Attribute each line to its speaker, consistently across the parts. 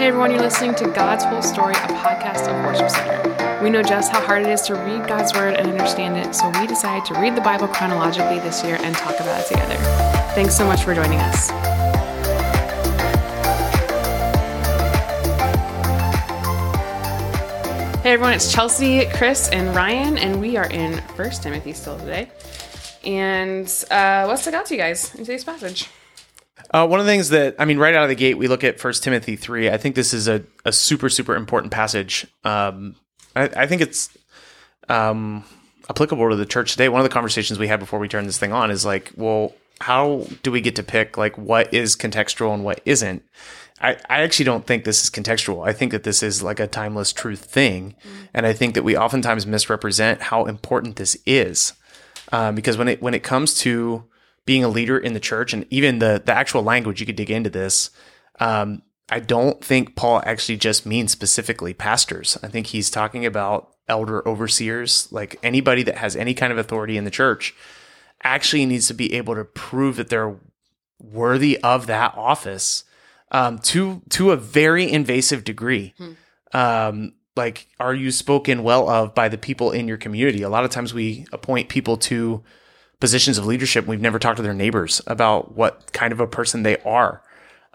Speaker 1: Hey everyone, you're listening to God's Whole Story, a podcast of Worship Center. We know just how hard it is to read God's Word and understand it, so we decided to read the Bible chronologically this year and talk about it together. Thanks so much for joining us. Hey everyone, it's Chelsea, Chris, and Ryan, and we are in First Timothy still today. And uh, what stuck out to you guys in today's passage?
Speaker 2: Uh, one of the things that I mean, right out of the gate, we look at First Timothy three. I think this is a, a super super important passage. Um, I, I think it's um, applicable to the church today. One of the conversations we had before we turned this thing on is like, well, how do we get to pick like what is contextual and what isn't? I, I actually don't think this is contextual. I think that this is like a timeless truth thing, and I think that we oftentimes misrepresent how important this is, um, because when it when it comes to being a leader in the church and even the the actual language you could dig into this. Um, i don't think paul actually just means specifically pastors. I think he's talking about elder overseers like anybody that has any kind of authority in the church actually needs to be able to prove that they're worthy of that office um, to to a very invasive degree. Um, like are you spoken well of by the people in your community? A lot of times we appoint people to positions of leadership we've never talked to their neighbors about what kind of a person they are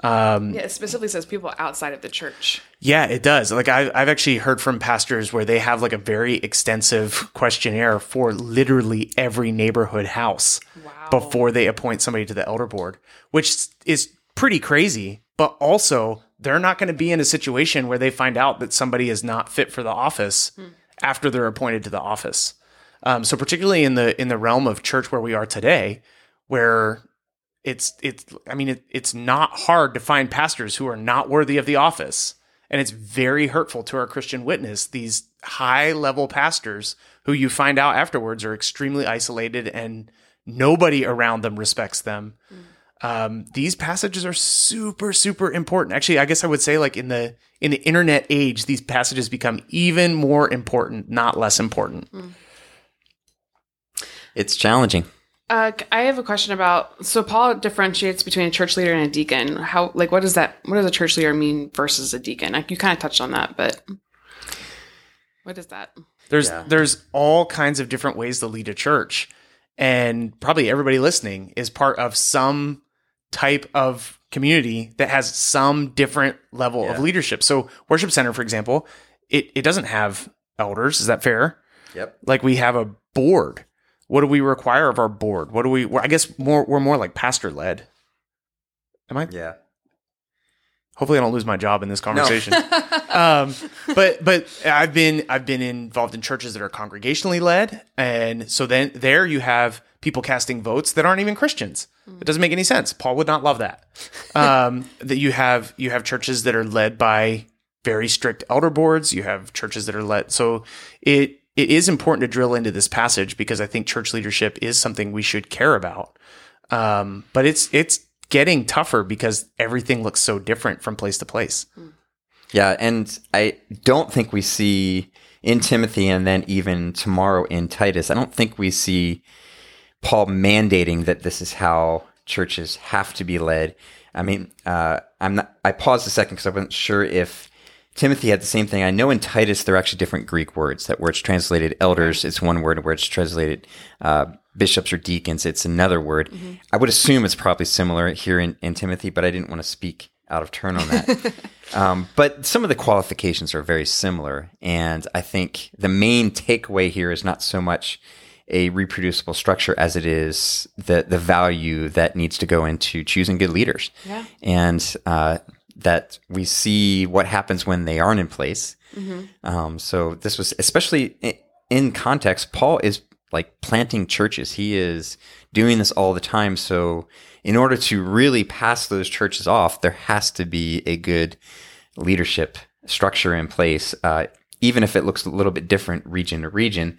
Speaker 2: um,
Speaker 1: Yeah, it specifically says people outside of the church.
Speaker 2: yeah, it does. Like I, I've actually heard from pastors where they have like a very extensive questionnaire for literally every neighborhood house
Speaker 1: Wow.
Speaker 2: before they appoint somebody to the elder board, which is pretty crazy. But also, they're not going to be in a situation where they find out that somebody is not fit for the office after they're appointed to the office. Um, so, particularly in the in the realm of church where we are today, where it's it's I mean it, it's not hard to find pastors who are not worthy of the office. And it's very hurtful to our Christian witness. These high level pastors who you find out afterwards are extremely isolated and nobody around them respects them. Um, these passages are super super important. Actually I guess I would say like in the in the internet age these passages become even more important not less important
Speaker 3: It's challenging.
Speaker 1: Uh, I have a question about. So Paul differentiates between a church leader and a deacon. How, like, what does that? What does a church leader mean versus a deacon? Like, you kind of touched on that, but what is that?
Speaker 2: There's
Speaker 3: Yeah.
Speaker 2: there's all kinds of different ways to lead a church, and probably everybody listening is part of some type of community that has some different level of leadership. So worship center, for example, it it doesn't have elders. Is that fair?
Speaker 3: Yep.
Speaker 2: Like we have a board. What do we require of our board? What do we? I guess more we're more like pastor led. Am I?
Speaker 3: Yeah.
Speaker 2: Hopefully, I don't lose my job in this conversation. um, but but I've been I've been involved in churches that are congregationally led, and so then there you have people casting votes that aren't even Christians. It doesn't make any sense. Paul would not love that. Um, that you have you have churches that are led by very strict elder boards. You have churches that are led. So it it is important to drill into this passage because I think church leadership is something we should care about. Um, but it's it's getting tougher because everything looks so different from place to place.
Speaker 3: Yeah, and I don't think we see in Timothy and then even tomorrow in Titus, I don't think we see Paul mandating that this is how churches have to be led. I mean, uh, I'm not. I paused a second because I wasn't sure if Timothy had the same thing. I know in Titus there are actually different Greek words. That where it's translated elders, it's one word. Where it's translated uh, bishops or deacons, it's another word. I would assume it's probably similar here in, in Timothy, but I didn't want to speak out of turn on that. um, but some of the qualifications are very similar, and I think the main takeaway here is not so much a reproducible structure as it is the the value that needs to go into choosing good leaders.
Speaker 1: Yeah.
Speaker 3: And uh, that we see what happens when they aren't in place. Um, so this was especially in context. Paul is like planting churches. He is doing this all the time. So in order to really pass those churches off, there has to be a good leadership structure in place. Uh, even if it looks a little bit different region to region,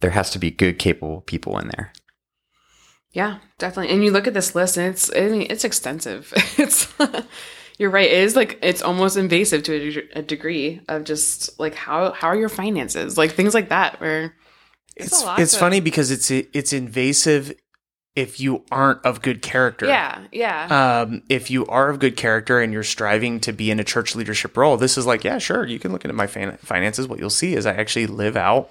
Speaker 3: there has to be good, capable people in there.
Speaker 1: Yeah, definitely. And you look at this list, and it's it's extensive. It's you're right. It is like it's almost invasive to a, deg- a degree of just like how how are your finances, like things like that. Where
Speaker 2: It's
Speaker 1: a lot
Speaker 2: it's
Speaker 1: to-
Speaker 2: funny because it's it's invasive if you aren't of good character.
Speaker 1: Yeah, yeah.
Speaker 2: Um, if you are of good character and you're striving to be in a church leadership role, this is like, yeah, sure, you can look into my fin- finances. What you'll see is I actually live out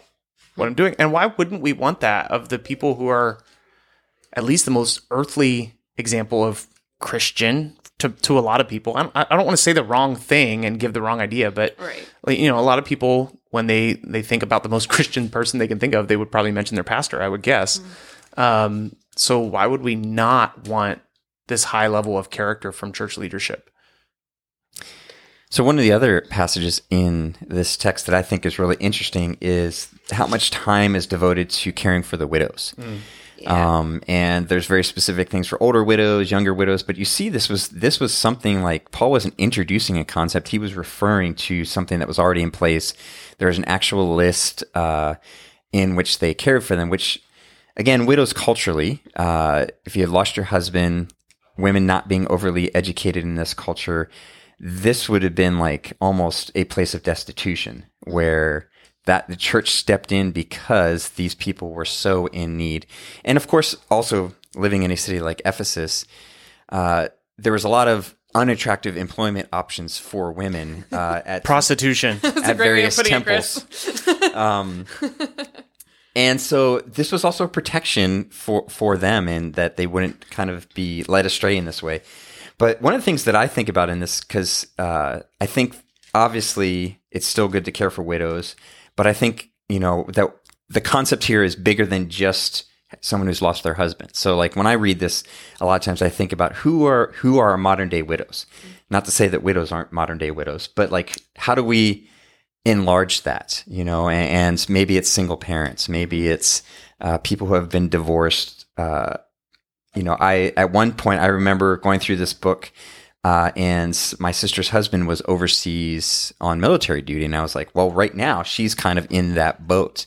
Speaker 2: what I'm doing. And why wouldn't we want that of the people who are at least the most earthly example of Christian to, to a lot of people? I don't, I don't want to say the wrong thing and give the wrong idea, but
Speaker 1: right.
Speaker 2: like, you know, a lot of people when they they think about the most Christian person they can think of, they would probably mention their pastor. I would guess. Um, so why would we not want this high level of character from church leadership?
Speaker 3: So one of the other passages in this text that I think is really interesting is how much time is devoted to caring for the widows.
Speaker 1: Yeah.
Speaker 3: Um, and there's very specific things for older widows, younger widows. But you see, this was this was something like Paul wasn't introducing a concept; he was referring to something that was already in place. There was an actual list uh, in which they cared for them. Which, again, widows culturally, uh, if you had lost your husband, women not being overly educated in this culture, this would have been like almost a place of destitution where that the church stepped in because these people were so in need. And of course, also living in a city like Ephesus, uh, there was a lot of unattractive employment options for women uh, at
Speaker 2: Prostitution.
Speaker 3: at
Speaker 1: great way of
Speaker 3: various
Speaker 1: putting it,
Speaker 3: temples. um, and so this was also protection for for them, and that they wouldn't kind of be led astray in this way. But one of the things that I think about in this, because uh, I think obviously it's still good to care for widows, but I think you know that the concept here is bigger than just someone who's lost their husband. So like when I read this, a lot of times I think about who are who are modern day widows. Not to say that widows aren't modern day widows, but like how do we enlarge that? You know, and, and maybe it's single parents, maybe it's uh, people who have been divorced. Uh, you know, I at one point I remember going through this book. Uh, and my sister's husband was overseas on military duty, and I was like, "Well, right now she's kind of in that boat."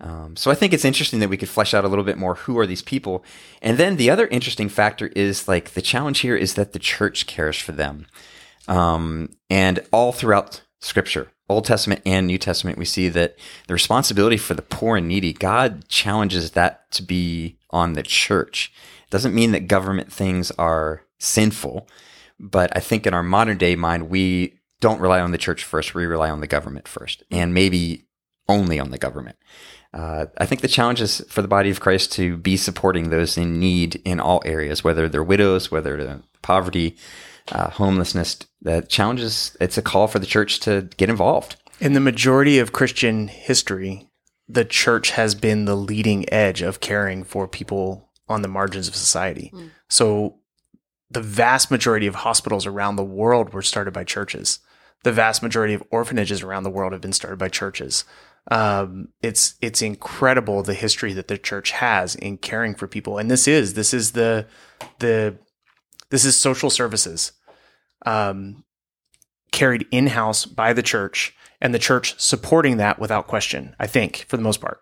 Speaker 3: Um, so I think it's interesting that we could flesh out a little bit more who are these people. And then the other interesting factor is like the challenge here is that the church cares for them. Um, and all throughout scripture, Old Testament and New Testament, we see that the responsibility for the poor and needy, God challenges that to be on the church. It doesn't mean that government things are sinful, but I think in our modern day mind, we don't rely on the church first. We rely on the government first, and maybe only on the government. Uh, I think the challenge is for the body of Christ to be supporting those in need in all areas, whether they're widows, whether they're poverty, uh, homelessness. The challenge is it's a call for the church to get involved.
Speaker 2: In the majority of Christian history, the church has been the leading edge of caring for people on the margins of society. So the vast majority of hospitals around the world were started by churches. The vast majority of orphanages around the world have been started by churches. Um, it's it's incredible the history that the church has in caring for people, and this is this is the the this is social services um, carried in house by the church, and the church supporting that without question. I think for the most part,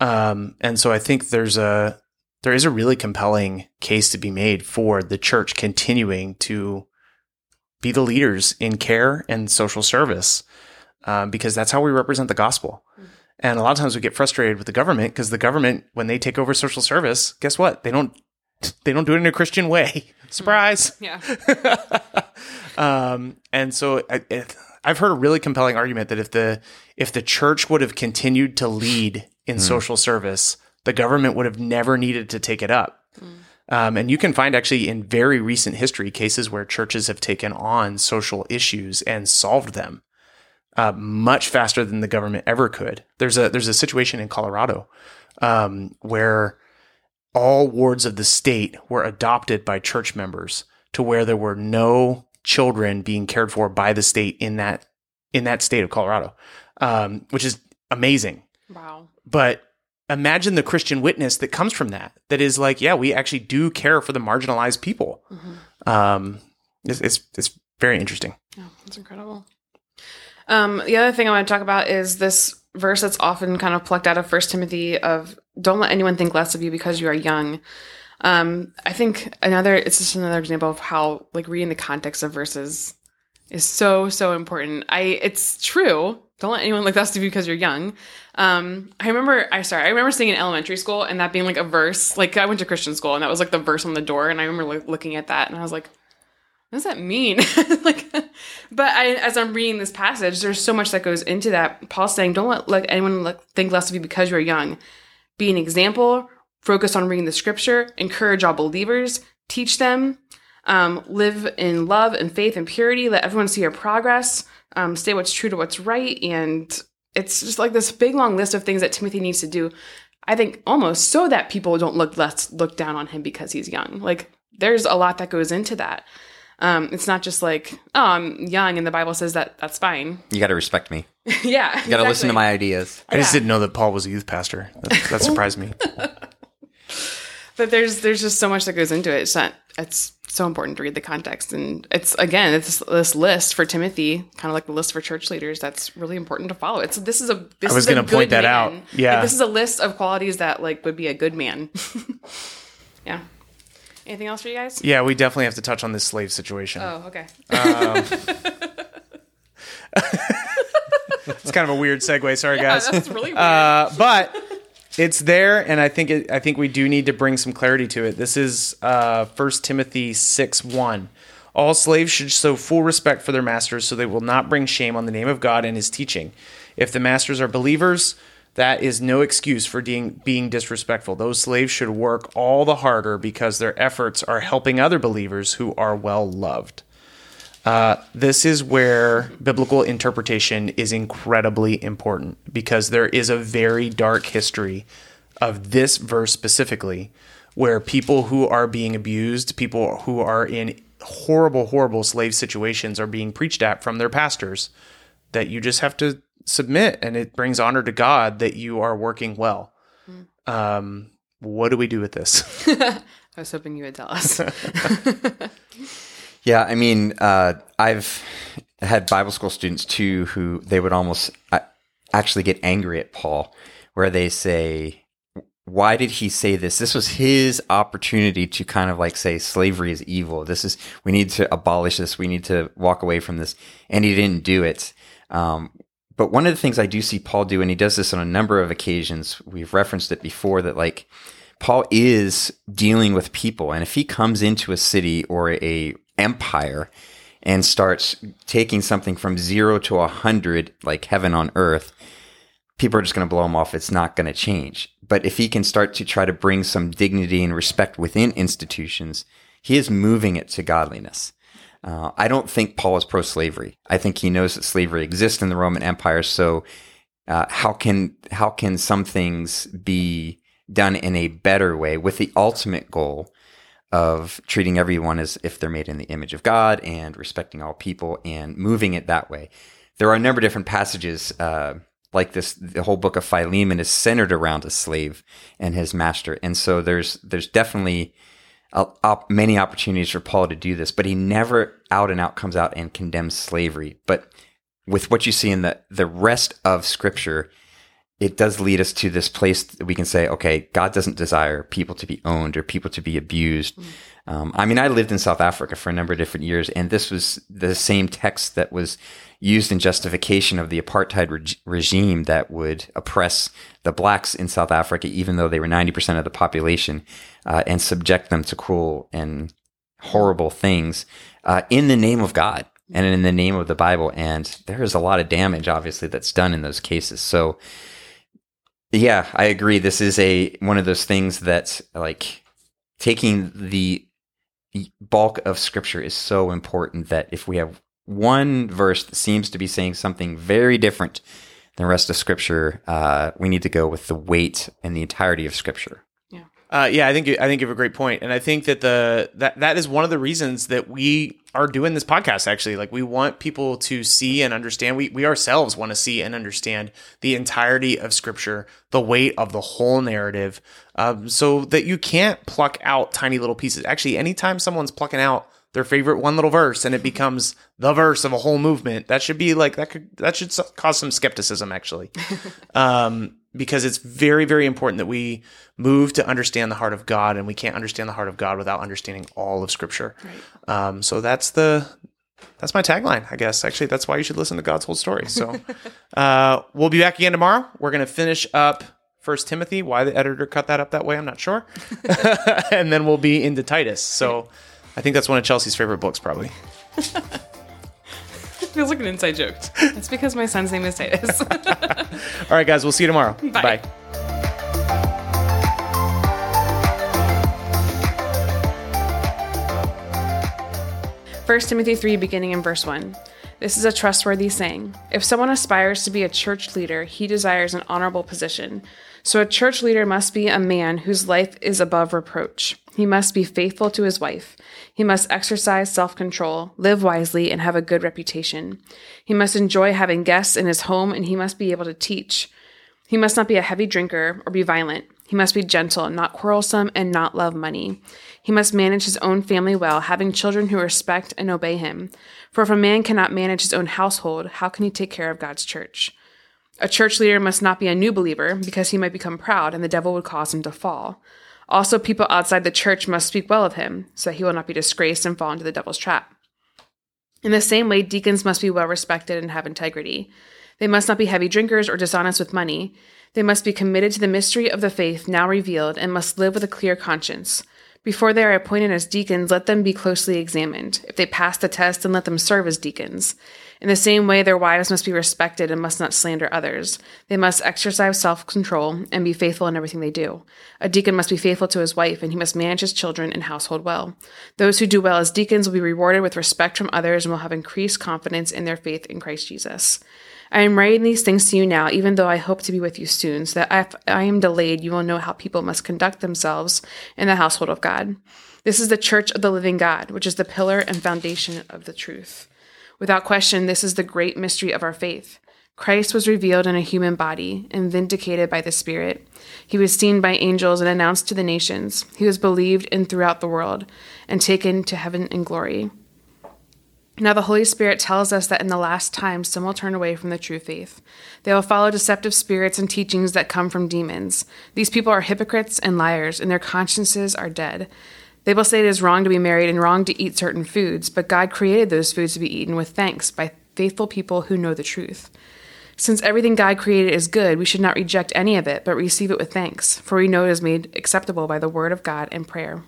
Speaker 2: um, and so I think there's a there is a really compelling case to be made for the church continuing to be the leaders in care and social service um, because that's how we represent the gospel. And a lot of times we get frustrated with the government because the government, when they take over social service, guess what? They don't they don't do it in a Christian way. Surprise.
Speaker 1: Yeah.
Speaker 2: Um, and so I, I've heard a really compelling argument that if the if the church would have continued to lead in social service, the government would have never needed to take it up. Um, and you can find actually in very recent history cases where churches have taken on social issues and solved them uh, much faster than the government ever could. There's a there's a situation in Colorado um, where all wards of the state were adopted by church members to where there were no children being cared for by the state in that in that state of Colorado, um, which is amazing.
Speaker 1: Wow.
Speaker 2: But imagine the Christian witness that comes from that. That is like, yeah, we actually do care for the marginalized people. Um, it's, it's it's very interesting.
Speaker 1: Oh, that's incredible. Um, the other thing I want to talk about is this verse that's often kind of plucked out of First Timothy of "Don't let anyone think less of you because you are young." Um, I think another it's just another example of how like reading the context of verses is so so important. I it's true don't let anyone look of you because you're young. Um, I remember, I sorry, I remember seeing in elementary school and that being like a verse. Like I went to Christian school and that was like the verse on the door, and I remember like, looking at that and I was like, what does that mean? like, but I, as I'm reading this passage, there's so much that goes into that. Paul's saying, don't let like anyone look, think less of you because you're young. Be an example. Focus on reading the scripture. Encourage all believers. Teach them. Um, live in love and faith and purity. Let everyone see your progress. Um, stay what's true to what's right. And it's just like this big long list of things that Timothy needs to do. I think almost so that people don't look less look down on him because he's young. Like there's a lot that goes into that. Um, it's not just like, oh, I'm young and the Bible says that that's fine.
Speaker 3: You got to respect me.
Speaker 1: yeah.
Speaker 3: You got to listen to my ideas.
Speaker 2: I just didn't know that Paul was a youth pastor. That, that surprised me.
Speaker 1: But there's there's just so much that goes into it. It's not it's so important to read the context and it's again it's this list for Timothy, kind of like the list for church leaders. That's really important to follow. It's this is a this
Speaker 2: I was
Speaker 1: a
Speaker 2: gonna point that out. Yeah.
Speaker 1: Like, this is a list of qualities that like would be a good man. yeah. Anything else for you guys?
Speaker 2: Yeah, we definitely have to touch on this slave situation.
Speaker 1: Oh, okay.
Speaker 2: It's kind of a weird segue. Sorry,
Speaker 1: Yeah,
Speaker 2: guys.
Speaker 1: that's really weird.
Speaker 2: Uh, but it's there, and I think it, I think we do need to bring some clarity to it. This is uh, 1 Timothy six one. All slaves should show full respect for their masters, so they will not bring shame on the name of God and His teaching. If the masters are believers, that is no excuse for being, being disrespectful. Those slaves should work all the harder because their efforts are helping other believers who are well loved. Uh, this is where biblical interpretation is incredibly important because there is a very dark history of this verse specifically where people who are being abused, people who are in horrible, horrible slave situations are being preached at from their pastors that you just have to submit and it brings honor to God that you are working well. Um, what do we do with this?
Speaker 1: I was hoping you would tell us.
Speaker 3: Yeah, I mean, uh, I've had Bible school students too who they would almost uh, actually get angry at Paul, where they say, "Why did he say this? This was his opportunity to kind of like say slavery is evil. This is we need to abolish this. We need to walk away from this," and he didn't do it. Um, but one of the things I do see Paul do, and he does this on a number of occasions, we've referenced it before, that like Paul is dealing with people, and if he comes into a city or a empire and starts taking something from zero to a hundred, like heaven on earth, people are just going to blow him off. It's not going to change. But if he can start to try to bring some dignity and respect within institutions, he is moving it to godliness. Uh, I don't think Paul is pro slavery. I think he knows that slavery exists in the Roman Empire. So, uh, how can how can some things be done in a better way with the ultimate goal of treating everyone as if they're made in the image of God and respecting all people and moving it that way? There are a number of different passages uh, like this. The whole book of Philemon is centered around a slave and his master, and so there's there's definitely op- many opportunities for Paul to do this, but he never out and out comes out and condemns slavery. But with what you see in the the rest of Scripture, it does lead us to this place that we can say, okay, God doesn't desire people to be owned or people to be abused. Um, I mean, I lived in South Africa for a number of different years, and this was the same text that was used in justification of the apartheid reg- regime that would oppress the blacks in South Africa, even though they were 90% of the population, uh, and subject them to cruel and horrible things uh, in the name of God and in the name of the Bible. And there is a lot of damage, obviously, that's done in those cases. So, yeah, I agree. This is a one of those things that like taking the bulk of scripture is so important that if we have one verse that seems to be saying something very different than the rest of scripture, uh, we need to go with the weight and the entirety of scripture.
Speaker 2: Uh, yeah, I think you- I think you have a great point, and I think that the that that is one of the reasons that we are doing this podcast. Actually, like we want people to see and understand. We we ourselves want to see and understand the entirety of Scripture, the weight of the whole narrative, um, so that you can't pluck out tiny little pieces. Actually, anytime someone's plucking out their favorite one little verse and it becomes the verse of a whole movement, that should be like that could that should cause some skepticism actually. um, because it's very, very important that we move to understand the heart of God, and we can't understand the heart of God without understanding all of Scripture. Um, so that's the that's my tagline, I guess. Actually, that's why you should listen to God's whole story. So uh, we'll be back again tomorrow. We're going to finish up First Timothy. Why the editor cut that up that way, I'm not sure. and then we'll be into Titus. So I think that's one of Chelsea's favorite books, probably.
Speaker 1: Feels like an inside joke. It's because my son's name is Titus.
Speaker 2: All right, guys, we'll see you tomorrow.
Speaker 1: Bye.
Speaker 2: Bye.
Speaker 1: First Timothy 3, beginning in verse 1. This is a trustworthy saying. If someone aspires to be a church leader, he desires an honorable position. So a church leader must be a man whose life is above reproach. He must be faithful to his wife. He must exercise self control, live wisely, and have a good reputation. He must enjoy having guests in his home, and he must be able to teach. He must not be a heavy drinker or be violent. He must be gentle, not quarrelsome, and not love money. He must manage his own family well, having children who respect and obey him. For if a man cannot manage his own household, how can he take care of God's church? A church leader must not be a new believer, because he might become proud and the devil would cause him to fall. Also, people outside the church must speak well of him, so that he will not be disgraced and fall into the devil's trap. In the same way, deacons must be well respected and have integrity. They must not be heavy drinkers or dishonest with money. They must be committed to the mystery of the faith now revealed and must live with a clear conscience. Before they are appointed as deacons, let them be closely examined. If they pass the test, then let them serve as deacons. In the same way, their wives must be respected and must not slander others. They must exercise self control and be faithful in everything they do. A deacon must be faithful to his wife, and he must manage his children and household well. Those who do well as deacons will be rewarded with respect from others and will have increased confidence in their faith in Christ Jesus. I am writing these things to you now, even though I hope to be with you soon, so that if I am delayed, you will know how people must conduct themselves in the household of God. This is the church of the living God, which is the pillar and foundation of the truth. Without question, this is the great mystery of our faith. Christ was revealed in a human body and vindicated by the Spirit. He was seen by angels and announced to the nations. He was believed in throughout the world and taken to heaven in glory. Now, the Holy Spirit tells us that in the last times, some will turn away from the true faith. They will follow deceptive spirits and teachings that come from demons. These people are hypocrites and liars, and their consciences are dead. They will say it is wrong to be married and wrong to eat certain foods, but God created those foods to be eaten with thanks by faithful people who know the truth. Since everything God created is good, we should not reject any of it, but receive it with thanks, for we know it is made acceptable by the word of God and prayer.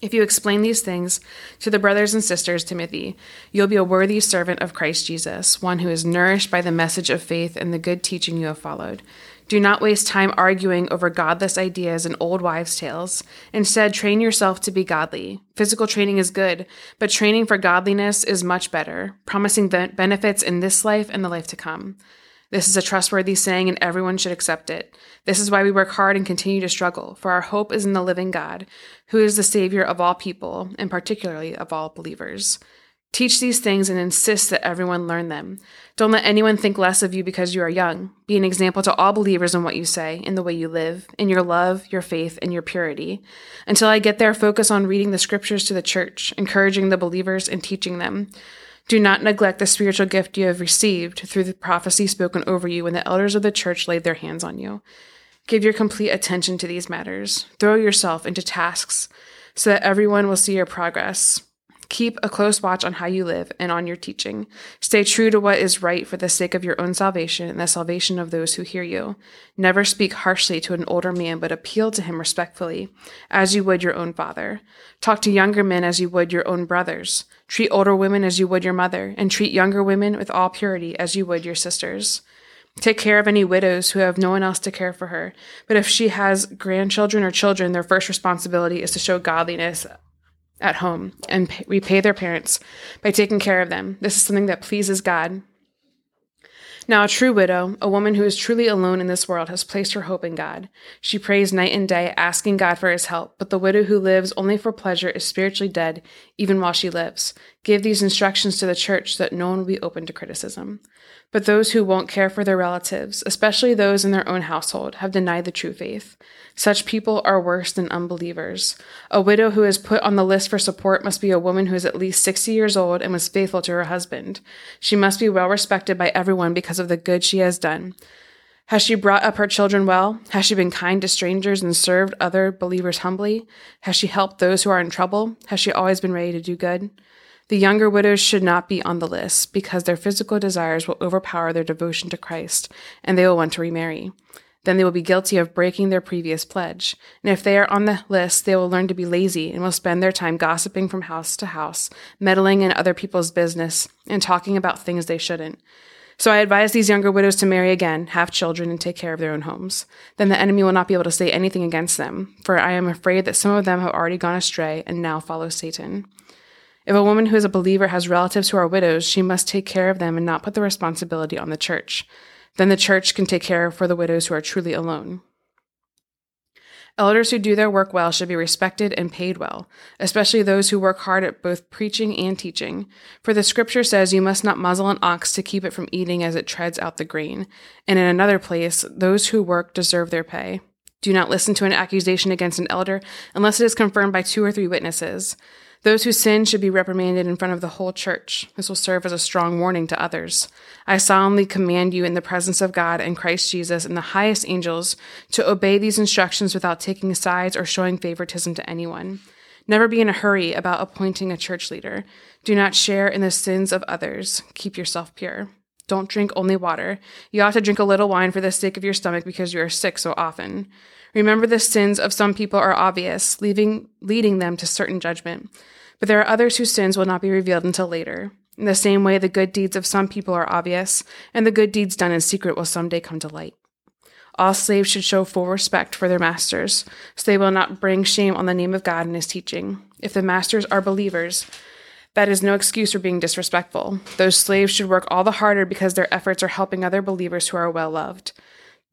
Speaker 1: If you explain these things to the brothers and sisters, Timothy, you'll be a worthy servant of Christ Jesus, one who is nourished by the message of faith and the good teaching you have followed. Do not waste time arguing over godless ideas and old wives' tales. Instead, train yourself to be godly. Physical training is good, but training for godliness is much better, promising benefits in this life and the life to come. This is a trustworthy saying, and everyone should accept it. This is why we work hard and continue to struggle, for our hope is in the living God, who is the Savior of all people, and particularly of all believers. Teach these things and insist that everyone learn them. Don't let anyone think less of you because you are young. Be an example to all believers in what you say, in the way you live, in your love, your faith, and your purity. Until I get there, focus on reading the scriptures to the church, encouraging the believers, and teaching them. Do not neglect the spiritual gift you have received through the prophecy spoken over you when the elders of the church laid their hands on you. Give your complete attention to these matters. Throw yourself into tasks so that everyone will see your progress. Keep a close watch on how you live and on your teaching. Stay true to what is right for the sake of your own salvation and the salvation of those who hear you. Never speak harshly to an older man, but appeal to him respectfully, as you would your own father. Talk to younger men as you would your own brothers. Treat older women as you would your mother, and treat younger women with all purity as you would your sisters. Take care of any widows who have no one else to care for her. But if she has grandchildren or children, their first responsibility is to show godliness at home and pay, repay their parents by taking care of them. This is something that pleases God. Now, a true widow, a woman who is truly alone in this world, has placed her hope in God. She prays night and day, asking God for his help. But the widow who lives only for pleasure is spiritually dead, even while she lives. Give these instructions to the church that no one will be open to criticism. But those who won't care for their relatives, especially those in their own household, have denied the true faith. Such people are worse than unbelievers. A widow who is put on the list for support must be a woman who is at least 60 years old and was faithful to her husband. She must be well respected by everyone because of the good she has done. Has she brought up her children well? Has she been kind to strangers and served other believers humbly? Has she helped those who are in trouble? Has she always been ready to do good? The younger widows should not be on the list because their physical desires will overpower their devotion to Christ and they will want to remarry. Then they will be guilty of breaking their previous pledge. And if they are on the list, they will learn to be lazy and will spend their time gossiping from house to house, meddling in other people's business, and talking about things they shouldn't. So I advise these younger widows to marry again, have children, and take care of their own homes. Then the enemy will not be able to say anything against them, for I am afraid that some of them have already gone astray and now follow Satan. If a woman who is a believer has relatives who are widows, she must take care of them and not put the responsibility on the church. Then the church can take care for the widows who are truly alone. Elders who do their work well should be respected and paid well, especially those who work hard at both preaching and teaching. For the scripture says, You must not muzzle an ox to keep it from eating as it treads out the grain. And in another place, those who work deserve their pay. Do not listen to an accusation against an elder unless it is confirmed by two or three witnesses. Those who sin should be reprimanded in front of the whole church. This will serve as a strong warning to others. I solemnly command you in the presence of God and Christ Jesus and the highest angels to obey these instructions without taking sides or showing favoritism to anyone. Never be in a hurry about appointing a church leader. Do not share in the sins of others. Keep yourself pure. Don't drink only water. You ought to drink a little wine for the sake of your stomach because you are sick so often. Remember the sins of some people are obvious, leaving, leading them to certain judgment. But there are others whose sins will not be revealed until later. In the same way, the good deeds of some people are obvious, and the good deeds done in secret will someday come to light. All slaves should show full respect for their masters, so they will not bring shame on the name of God and his teaching. If the masters are believers, that is no excuse for being disrespectful. Those slaves should work all the harder because their efforts are helping other believers who are well loved.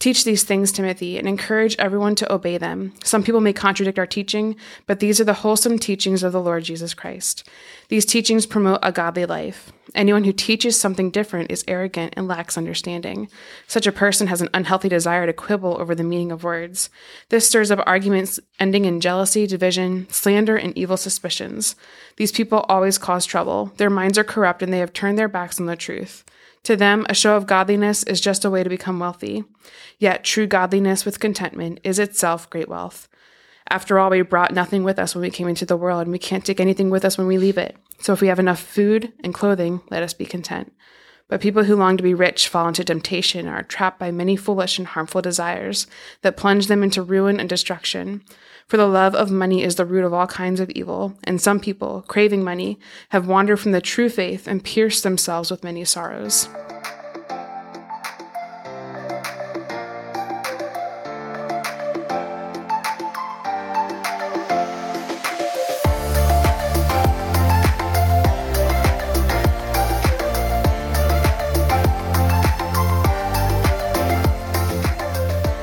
Speaker 1: Teach these things, Timothy, and encourage everyone to obey them. Some people may contradict our teaching, but these are the wholesome teachings of the Lord Jesus Christ. These teachings promote a godly life. Anyone who teaches something different is arrogant and lacks understanding. Such a person has an unhealthy desire to quibble over the meaning of words. This stirs up arguments ending in jealousy, division, slander, and evil suspicions. These people always cause trouble. Their minds are corrupt and they have turned their backs on the truth. To them, a show of godliness is just a way to become wealthy. Yet true godliness with contentment is itself great wealth. After all, we brought nothing with us when we came into the world, and we can't take anything with us when we leave it. So if we have enough food and clothing, let us be content. But people who long to be rich fall into temptation and are trapped by many foolish and harmful desires that plunge them into ruin and destruction. For the love of money is the root of all kinds of evil, and some people, craving money, have wandered from the true faith and pierced themselves with many sorrows.